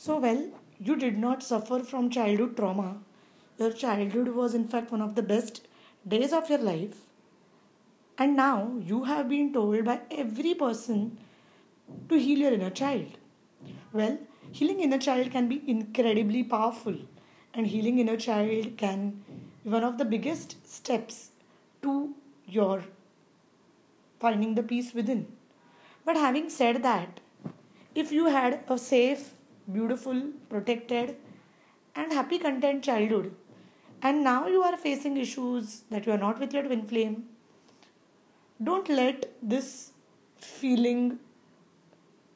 So, well, you did not suffer from childhood trauma. Your childhood was, in fact, one of the best days of your life. And now you have been told by every person to heal your inner child. Well, healing inner child can be incredibly powerful, and healing inner child can be one of the biggest steps to your finding the peace within. But having said that, if you had a safe, beautiful, protected, and happy, content childhood, and now you are facing issues that you are not with your twin flame, don't let this feeling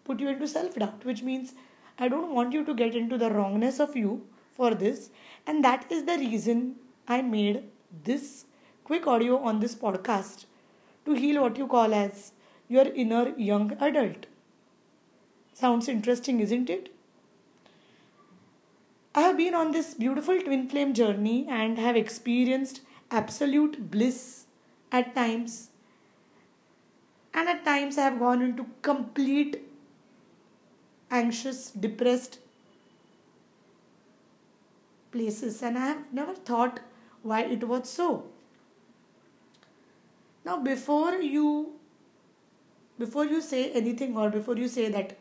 put you into self doubt, which means I don't want you to get into the wrongness of you for this, and that is the reason I made this quick audio on this podcast to heal what you call as your inner young adult. Sounds interesting, isn't it? I have been on this beautiful twin flame journey and have experienced absolute bliss at times. And at times I have gone into complete anxious, depressed places, and I have never thought why it was so. Now, before you before you say anything or before you say that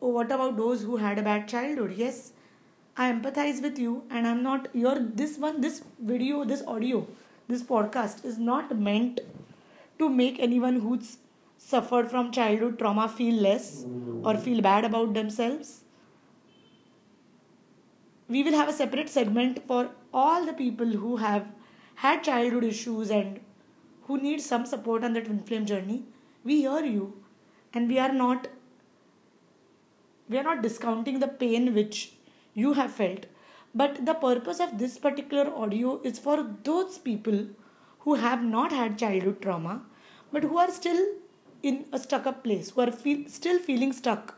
oh what about those who had a bad childhood yes i empathize with you and i'm not your this one this video this audio this podcast is not meant to make anyone who's suffered from childhood trauma feel less or feel bad about themselves. We will have a separate segment for all the people who have had childhood issues and who need some support on the twin flame journey. We hear you and we are not we are not discounting the pain which you have felt. But the purpose of this particular audio is for those people who have not had childhood trauma but who are still in a stuck up place who are feel, still feeling stuck.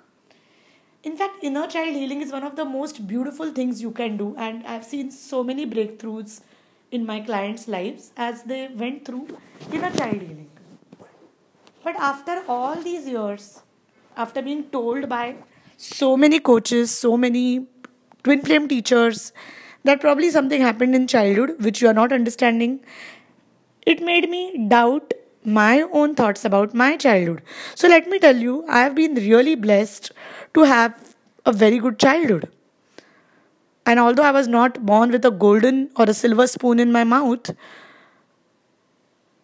In fact inner child healing is one of the most beautiful things you can do and i've seen so many breakthroughs in my clients lives as they went through inner child healing. But after all these years, after being told by so many coaches, so many twin flame teachers that probably something happened in childhood which you are not understanding, it made me doubt my own thoughts about my childhood. So let me tell you, I have been really blessed to have a very good childhood. And although I was not born with a golden or a silver spoon in my mouth,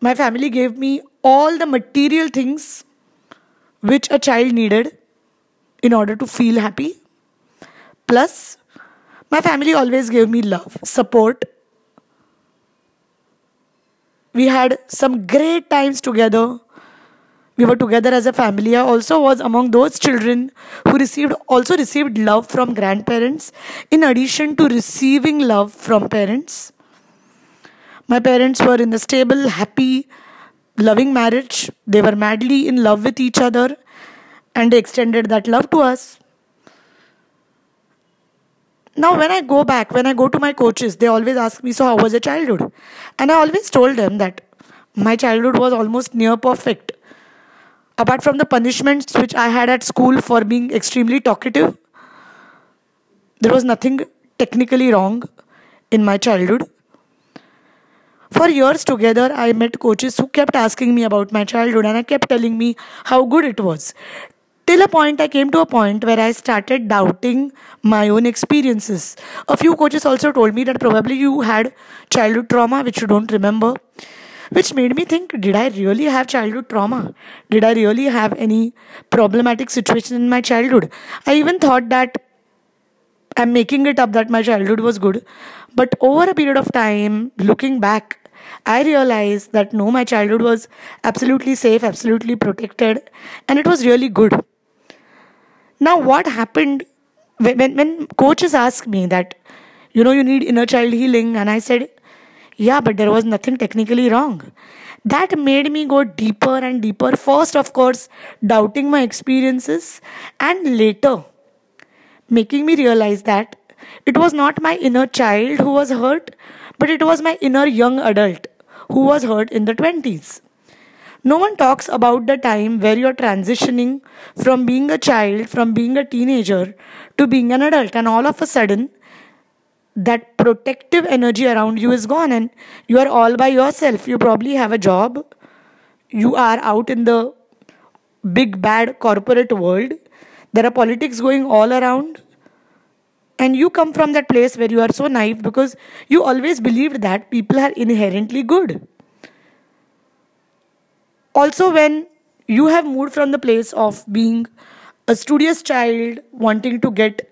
my family gave me all the material things which a child needed in order to feel happy. Plus, my family always gave me love, support. We had some great times together. We were together as a family. I also was among those children who received also received love from grandparents in addition to receiving love from parents. My parents were in a stable, happy, loving marriage. They were madly in love with each other and they extended that love to us. Now, when I go back, when I go to my coaches, they always ask me, So, how was your childhood? And I always told them that my childhood was almost near perfect. Apart from the punishments which I had at school for being extremely talkative, there was nothing technically wrong in my childhood. For years together, I met coaches who kept asking me about my childhood and I kept telling me how good it was. Till a point, I came to a point where I started doubting my own experiences. A few coaches also told me that probably you had childhood trauma which you don't remember, which made me think did I really have childhood trauma? Did I really have any problematic situation in my childhood? I even thought that I'm making it up that my childhood was good. But over a period of time, looking back, I realized that no, my childhood was absolutely safe, absolutely protected, and it was really good. Now, what happened when, when, when coaches asked me that, you know, you need inner child healing, and I said, yeah, but there was nothing technically wrong. That made me go deeper and deeper. First, of course, doubting my experiences, and later, making me realize that it was not my inner child who was hurt, but it was my inner young adult who was hurt in the 20s. No one talks about the time where you're transitioning from being a child, from being a teenager to being an adult, and all of a sudden, that protective energy around you is gone, and you are all by yourself. You probably have a job, you are out in the big bad corporate world, there are politics going all around, and you come from that place where you are so naive because you always believed that people are inherently good also when you have moved from the place of being a studious child wanting to get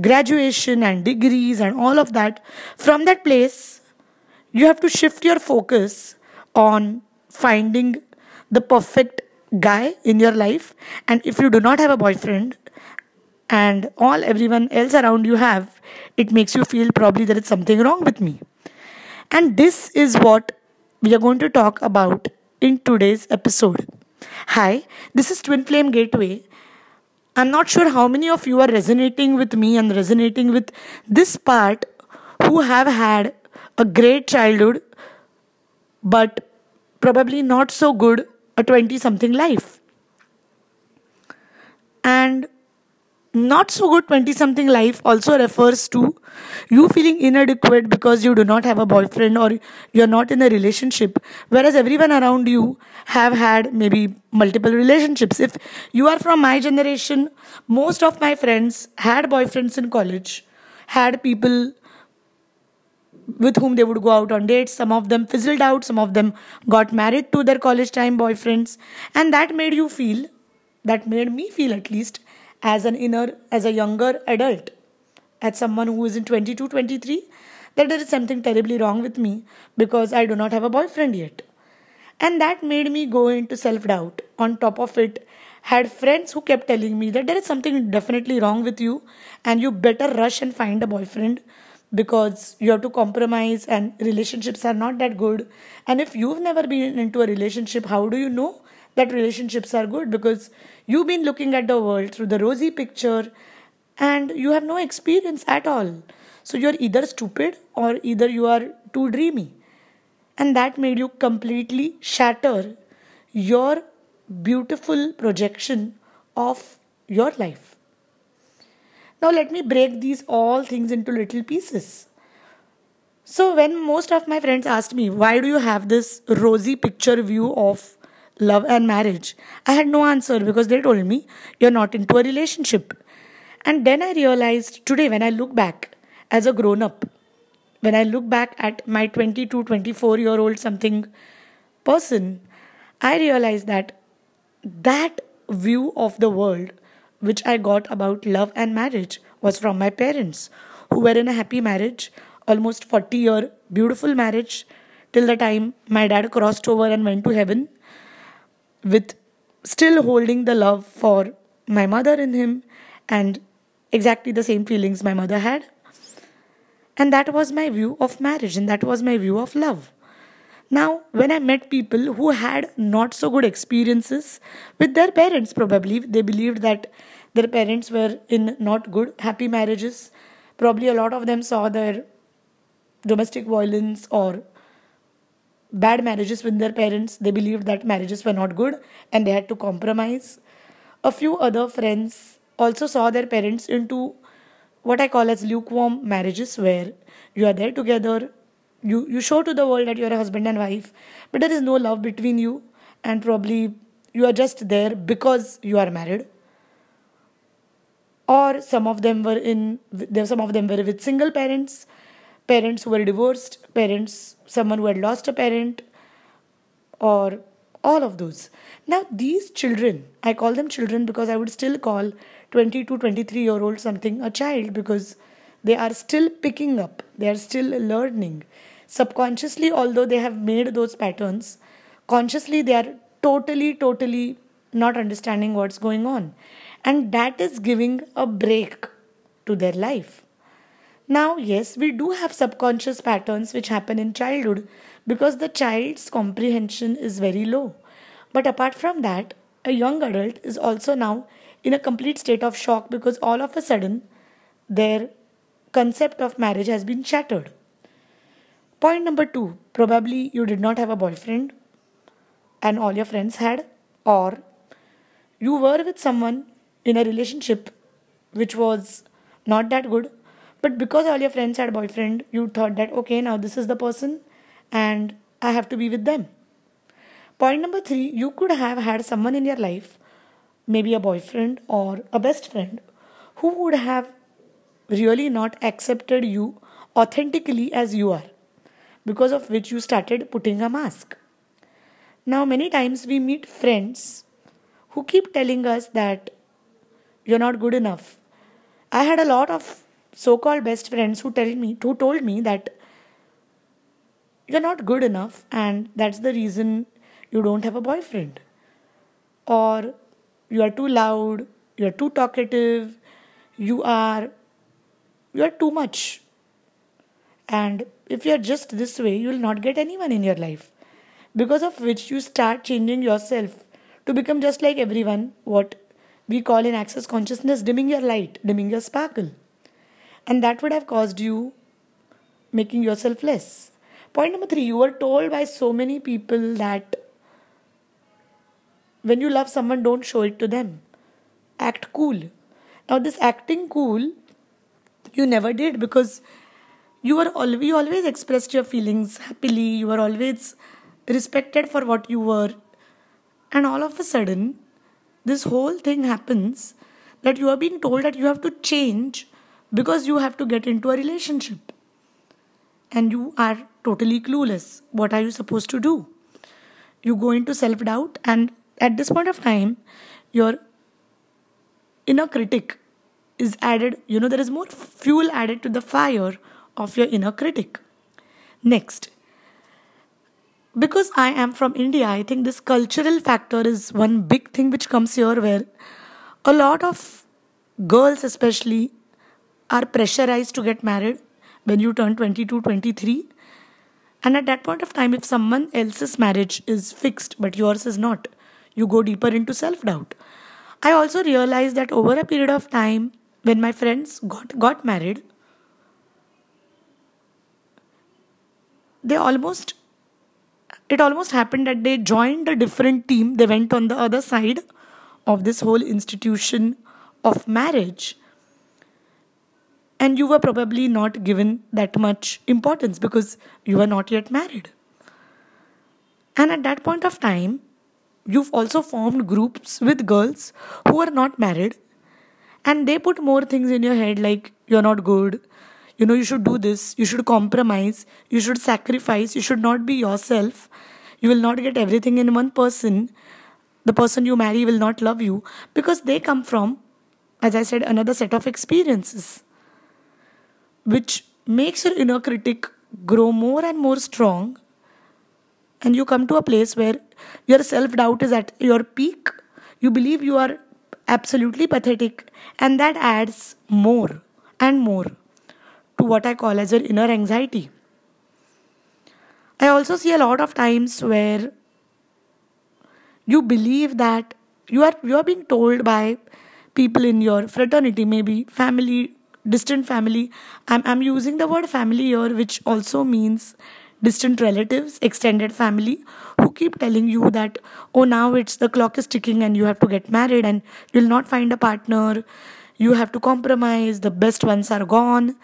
graduation and degrees and all of that from that place you have to shift your focus on finding the perfect guy in your life. And if you do not have a boyfriend and all everyone else around you have it makes you feel probably there is something wrong with me. And this is what we are going to talk about in today's episode. Hi, this is Twin Flame Gateway. I'm not sure how many of you are resonating with me and resonating with this part who have had a great childhood but probably not so good a 20 something life. And not so good 20 something life also refers to you feeling inadequate because you do not have a boyfriend or you're not in a relationship. Whereas everyone around you have had maybe multiple relationships. If you are from my generation most of my friends had boyfriends in college had people with whom they would go out on dates. Some of them fizzled out some of them got married to their college time boyfriends. And that made you feel that made me feel at least as an inner as a younger adult as someone who is in 22 23 that there is something terribly wrong with me because i do not have a boyfriend yet. And that made me go into self doubt on top of it had friends who kept telling me that there is something definitely wrong with you and you better rush and find a boyfriend because you have to compromise and relationships are not that good. And if you've never been into a relationship how do you know that relationships are good because you've been looking at the world through the rosy picture and you have no experience at all. So you're either stupid or either you are too dreamy. And that made you completely shatter your beautiful projection of your life. Now, let me break these all things into little pieces. So, when most of my friends asked me, why do you have this rosy picture view of love and marriage? I had no answer because they told me you're not into a relationship. And then I realized today, when I look back as a grown up, when I look back at my 22, 24 year old something person, I realized that that view of the world which I got about love and marriage was from my parents, who were in a happy marriage, almost 40 year beautiful marriage, till the time my dad crossed over and went to heaven with still holding the love for my mother in him and exactly the same feelings my mother had. And that was my view of marriage and that was my view of love. Now, when I met people who had not so good experiences with their parents, probably they believed that their parents were in not good, happy marriages. Probably a lot of them saw their domestic violence or bad marriages with their parents. They believed that marriages were not good and they had to compromise. A few other friends also saw their parents into what I call as lukewarm marriages, where you are there together, you, you show to the world that you're a husband and wife, but there is no love between you, and probably you are just there because you are married. Or some of them were in, there some of them were with single parents parents who were divorced, parents, someone who had lost a parent, or all of those. Now, these children, I call them children because I would still call 20 to 23 year old something a child because they are still picking up, they are still learning. Subconsciously, although they have made those patterns, consciously they are totally, totally not understanding what's going on. And that is giving a break to their life. Now, yes, we do have subconscious patterns which happen in childhood because the child's comprehension is very low. But apart from that, a young adult is also now in a complete state of shock because all of a sudden their concept of marriage has been shattered. Point number two probably you did not have a boyfriend, and all your friends had, or you were with someone in a relationship which was not that good, but because all your friends had a boyfriend, you thought that okay, now this is the person and I have to be with them. Point number three, you could have had someone in your life, maybe a boyfriend or a best friend, who would have really not accepted you authentically as you are, because of which you started putting a mask. Now, many times we meet friends who keep telling us that you're not good enough. I had a lot of so-called best friends who tell me who told me that you're not good enough and that's the reason you don't have a boyfriend. Or you are too loud you are too talkative you are you are too much. And if you are just this way you will not get anyone in your life. Because of which you start changing yourself to become just like everyone what we call in access consciousness dimming your light dimming your sparkle and that would have caused you making yourself less. Point number 3 you were told by so many people that when you love someone don't show it to them. Act cool. Now this acting cool you never did because you were always you always expressed your feelings happily. You were always respected for what you were. And all of a sudden this whole thing happens that you are being told that you have to change because you have to get into a relationship. And you are totally clueless. What are you supposed to do? You go into self doubt and at this point of time your inner critic is added you know there is more fuel added to the fire of your inner critic. Next. Because i am from india i think this cultural factor is one big thing which comes here where a lot of girls especially are pressurized to get married when you turn 22 23 and at that point of time if someone else's marriage is fixed but yours is not you go deeper into self doubt. I also realized that over a period of time, when my friends got, got married, they almost it almost happened that they joined a different team. They went on the other side of this whole institution of marriage and you were probably not given that much importance because you were not yet married. And at that point of time you've also formed groups with girls who are not married. And they put more things in your head like you're not good. You know you should do this. You should compromise. You should sacrifice. You should not be yourself. You will not get everything in one person. The person you marry will not love you. Because they come from as i said another set of experiences which makes your inner critic grow more and more strong and you come to a place where your self doubt is at your peak, you believe you are absolutely pathetic, and that adds more and more to what I call as your inner anxiety. I also see a lot of times where you believe that you are you are being told by people in your fraternity, maybe family, distant family. I'm I'm using the word family here, which also means distant relatives, extended family who keep telling you that, oh, now it's the clock is ticking and you have to get married and you'll not find a partner, you have to compromise, the best ones are gone,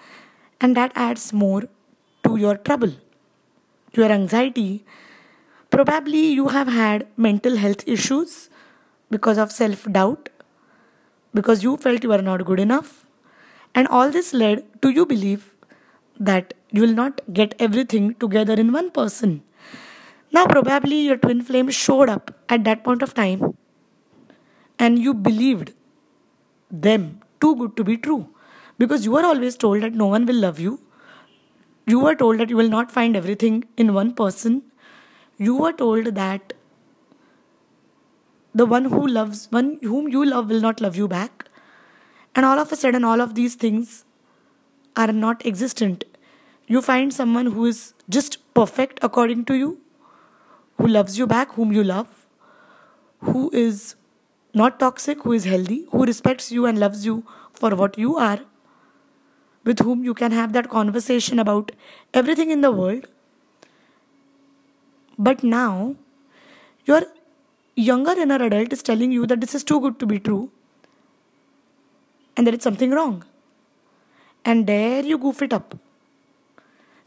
and that adds more to your trouble, your anxiety. Probably you have had mental health issues because of self doubt, because you felt you were not good enough, and all this led to you believe that you will not get everything together in one person. Now, probably your twin flame showed up at that point of time and you believed them too good to be true because you were always told that no one will love you. You were told that you will not find everything in one person. You were told that the one who loves one whom you love will not love you back and all of a sudden all of these things are not existent. You find someone who is just perfect according to you, who loves you back, whom you love, who is not toxic, who is healthy, who respects you and loves you for what you are, with whom you can have that conversation about everything in the world. But now your younger inner adult is telling you that this is too good to be true and there is something wrong. And there you goof it up.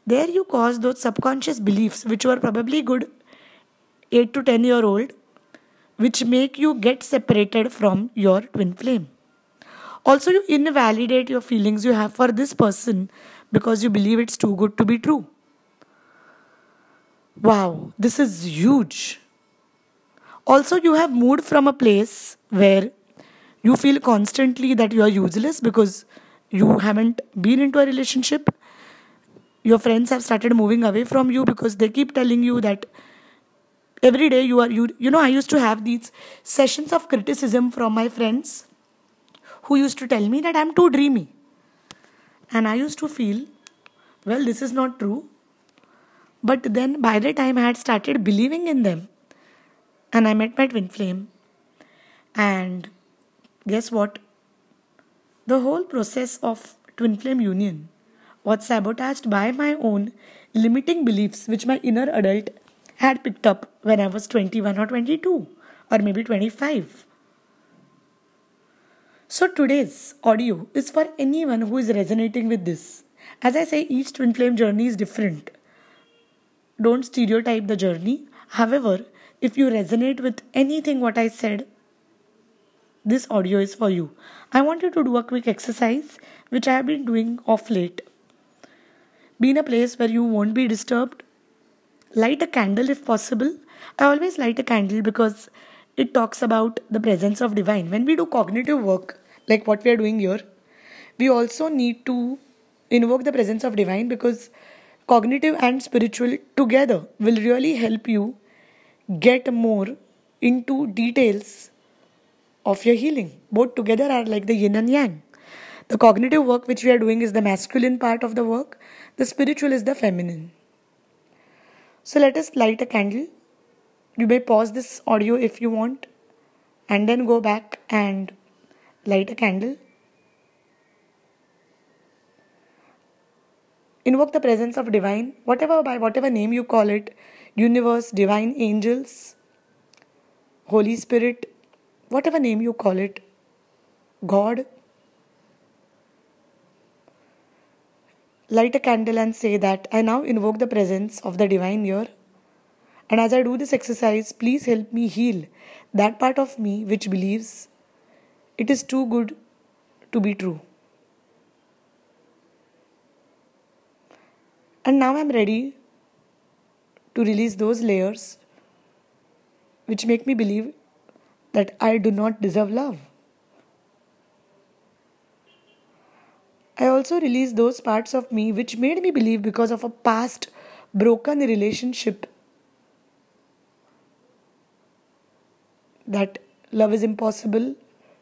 There you cause those subconscious beliefs, which were probably good 8 to 10 year old, which make you get separated from your twin flame. Also, you invalidate your feelings you have for this person because you believe it's too good to be true. Wow, this is huge. Also, you have moved from a place where you feel constantly that you are useless because you haven't been into a relationship. Your friends have started moving away from you because they keep telling you that every day you are you you know I used to have these sessions of criticism from my friends who used to tell me that I'm too dreamy. And I used to feel, well, this is not true. But then by the time I had started believing in them, and I met my twin flame, and guess what? The whole process of twin flame union was sabotaged by my own limiting beliefs, which my inner adult had picked up when I was 21 or 22, or maybe 25. So today's audio is for anyone who is resonating with this. As I say, each twin flame journey is different. Don't stereotype the journey. However, if you resonate with anything what I said, this audio is for you. I want you to do a quick exercise which I have been doing off late. Be in a place where you won't be disturbed. Light a candle if possible. I always light a candle because it talks about the presence of divine. When we do cognitive work, like what we are doing here, we also need to invoke the presence of divine because cognitive and spiritual together will really help you get more into details of your healing. Both together are like the yin and yang. The cognitive work which we are doing is the masculine part of the work, the spiritual is the feminine. So let us light a candle you may pause this audio if you want and then go back and light a candle. Invoke the presence of divine, whatever by whatever name you call it, universe, divine angels, Holy Spirit, whatever name you call it, God. Light a candle and say that I now invoke the presence of the divine here and as I do this exercise, please help me heal that part of me which believes it is too good to be true. And now I'm ready to release those layers which make me believe that I do not deserve love. I also release those parts of me which made me believe because of a past broken relationship that love is impossible,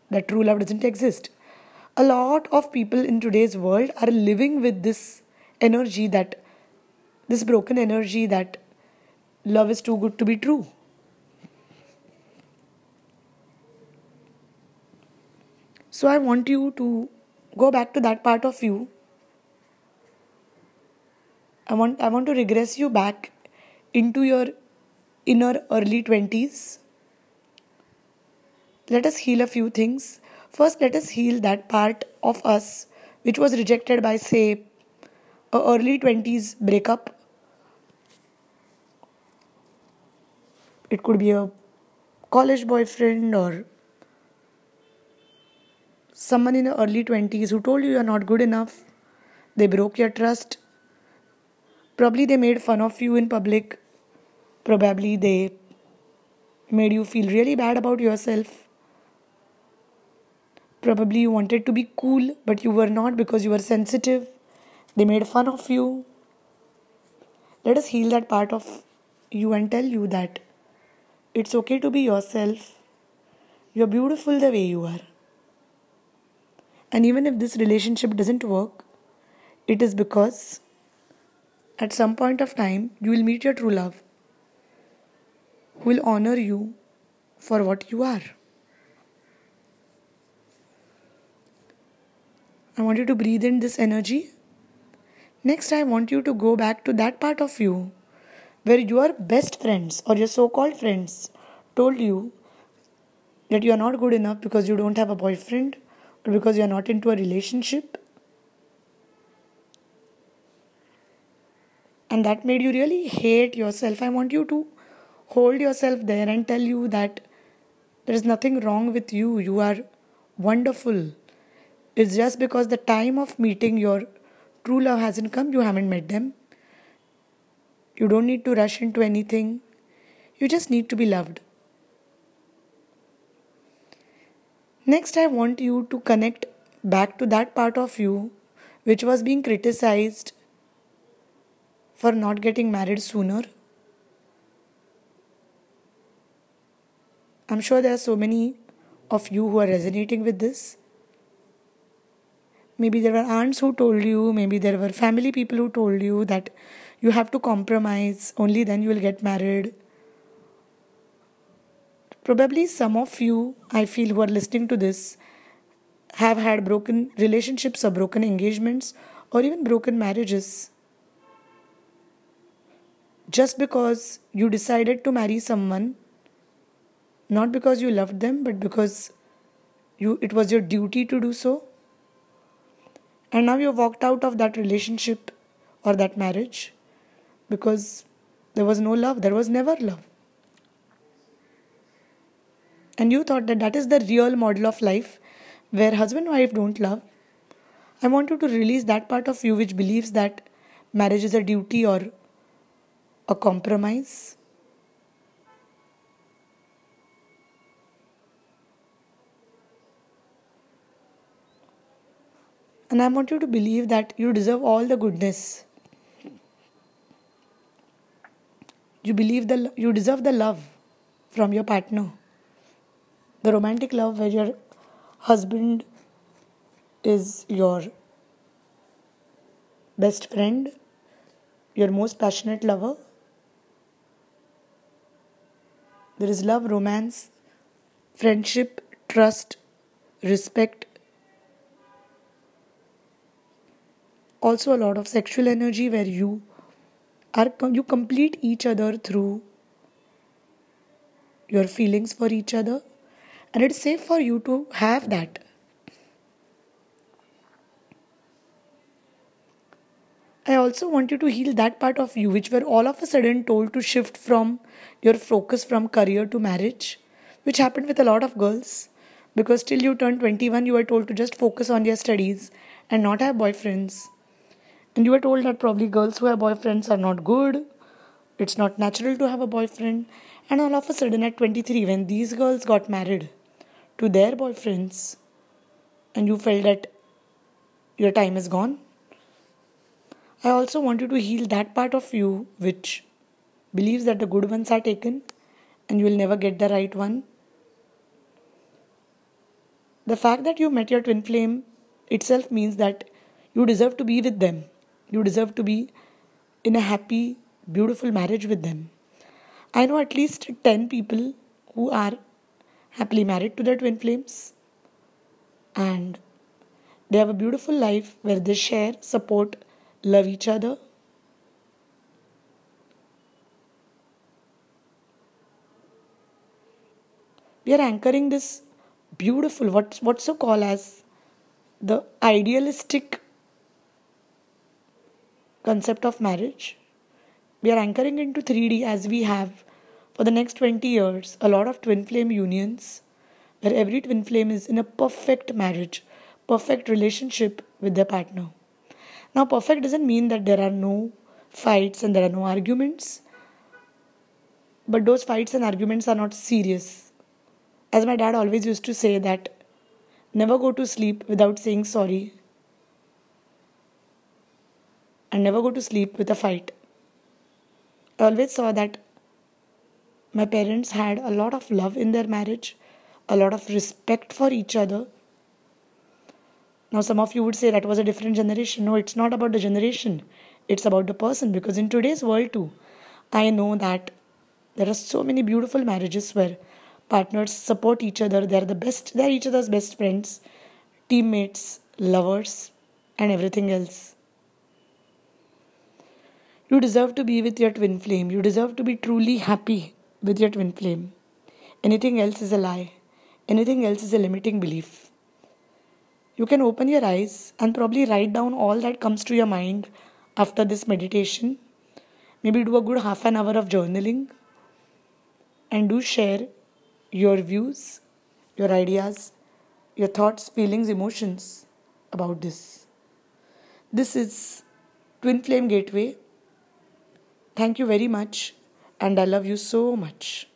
that true love doesn't exist. A lot of people in today's world are living with this energy that, this broken energy that love is too good to be true. So I want you to go back to that part of you. I want I want to regress you back into your inner early 20s let us heal a few things. First, let us heal that part of us which was rejected by, say, a early 20s breakup. It could be a college boyfriend or someone in the early 20s who told you you're not good enough. They broke your trust. Probably they made fun of you in public. Probably they made you feel really bad about yourself. Probably you wanted to be cool, but you were not because you were sensitive. They made fun of you. Let us heal that part of you and tell you that it's okay to be yourself. You're beautiful the way you are. And even if this relationship doesn't work, it is because at some point of time you will meet your true love who will honor you for what you are. I want you to breathe in this energy. Next, I want you to go back to that part of you where your best friends or your so called friends told you that you are not good enough because you don't have a boyfriend because you are not into a relationship and that made you really hate yourself, I want you to hold yourself there and tell you that there is nothing wrong with you. You are wonderful. It's just because the time of meeting your true love hasn't come, you haven't met them. You don't need to rush into anything. You just need to be loved. Next, I want you to connect back to that part of you which was being criticized for not getting married sooner. I'm sure there are so many of you who are resonating with this. Maybe there were aunts who told you, maybe there were family people who told you that you have to compromise, only then you will get married. Probably some of you, I feel, who are listening to this, have had broken relationships or broken engagements or even broken marriages. Just because you decided to marry someone not because you loved them but because you it was your duty to do so. And now you walked out of that relationship or that marriage because there was no love there was never love and you thought that that is the real model of life where husband and wife don't love i want you to release that part of you which believes that marriage is a duty or a compromise? And I want you to believe that you deserve all the goodness. You believe the you deserve the love from your partner. The romantic love where your husband is your best friend, your most passionate lover, There is love, romance, friendship, trust, respect. Also, a lot of sexual energy where you are you complete each other through your feelings for each other, and it's safe for you to have that. I also want you to heal that part of you which were all of a sudden told to shift from your focus from career to marriage, which happened with a lot of girls. Because till you turn 21, you were told to just focus on your studies and not have boyfriends. And you were told that probably girls who have boyfriends are not good, it's not natural to have a boyfriend. And all of a sudden, at 23, when these girls got married to their boyfriends, and you felt that your time is gone, I also want you to heal that part of you which believes that the good ones are taken and you will never get the right one. The fact that you met your twin flame itself means that you deserve to be with them. You deserve to be in a happy, beautiful marriage with them. I know at least 10 people who are happily married to their twin flames and they have a beautiful life where they share, support, love each other. We are anchoring this beautiful, what's, what's so called as the idealistic concept of marriage. We are anchoring into 3D as we have for the next 20 years a lot of twin flame unions where every twin flame is in a perfect marriage, perfect relationship with their partner. Now, perfect doesn't mean that there are no fights and there are no arguments, but those fights and arguments are not serious. As my dad always used to say, that never go to sleep without saying sorry, and never go to sleep with a fight. I always saw that my parents had a lot of love in their marriage, a lot of respect for each other, now, some of you would say that was a different generation. No, it's not about the generation, it's about the person. Because in today's world, too, I know that there are so many beautiful marriages where partners support each other, they're the best, they're each other's best friends, teammates, lovers, and everything else. You deserve to be with your twin flame. You deserve to be truly happy with your twin flame. Anything else is a lie. Anything else is a limiting belief. You can open your eyes and probably write down all that comes to your mind after this meditation. Maybe do a good half an hour of journaling and do share your views, your ideas, your thoughts, feelings, emotions about this. This is Twin Flame Gateway. Thank you very much, and I love you so much.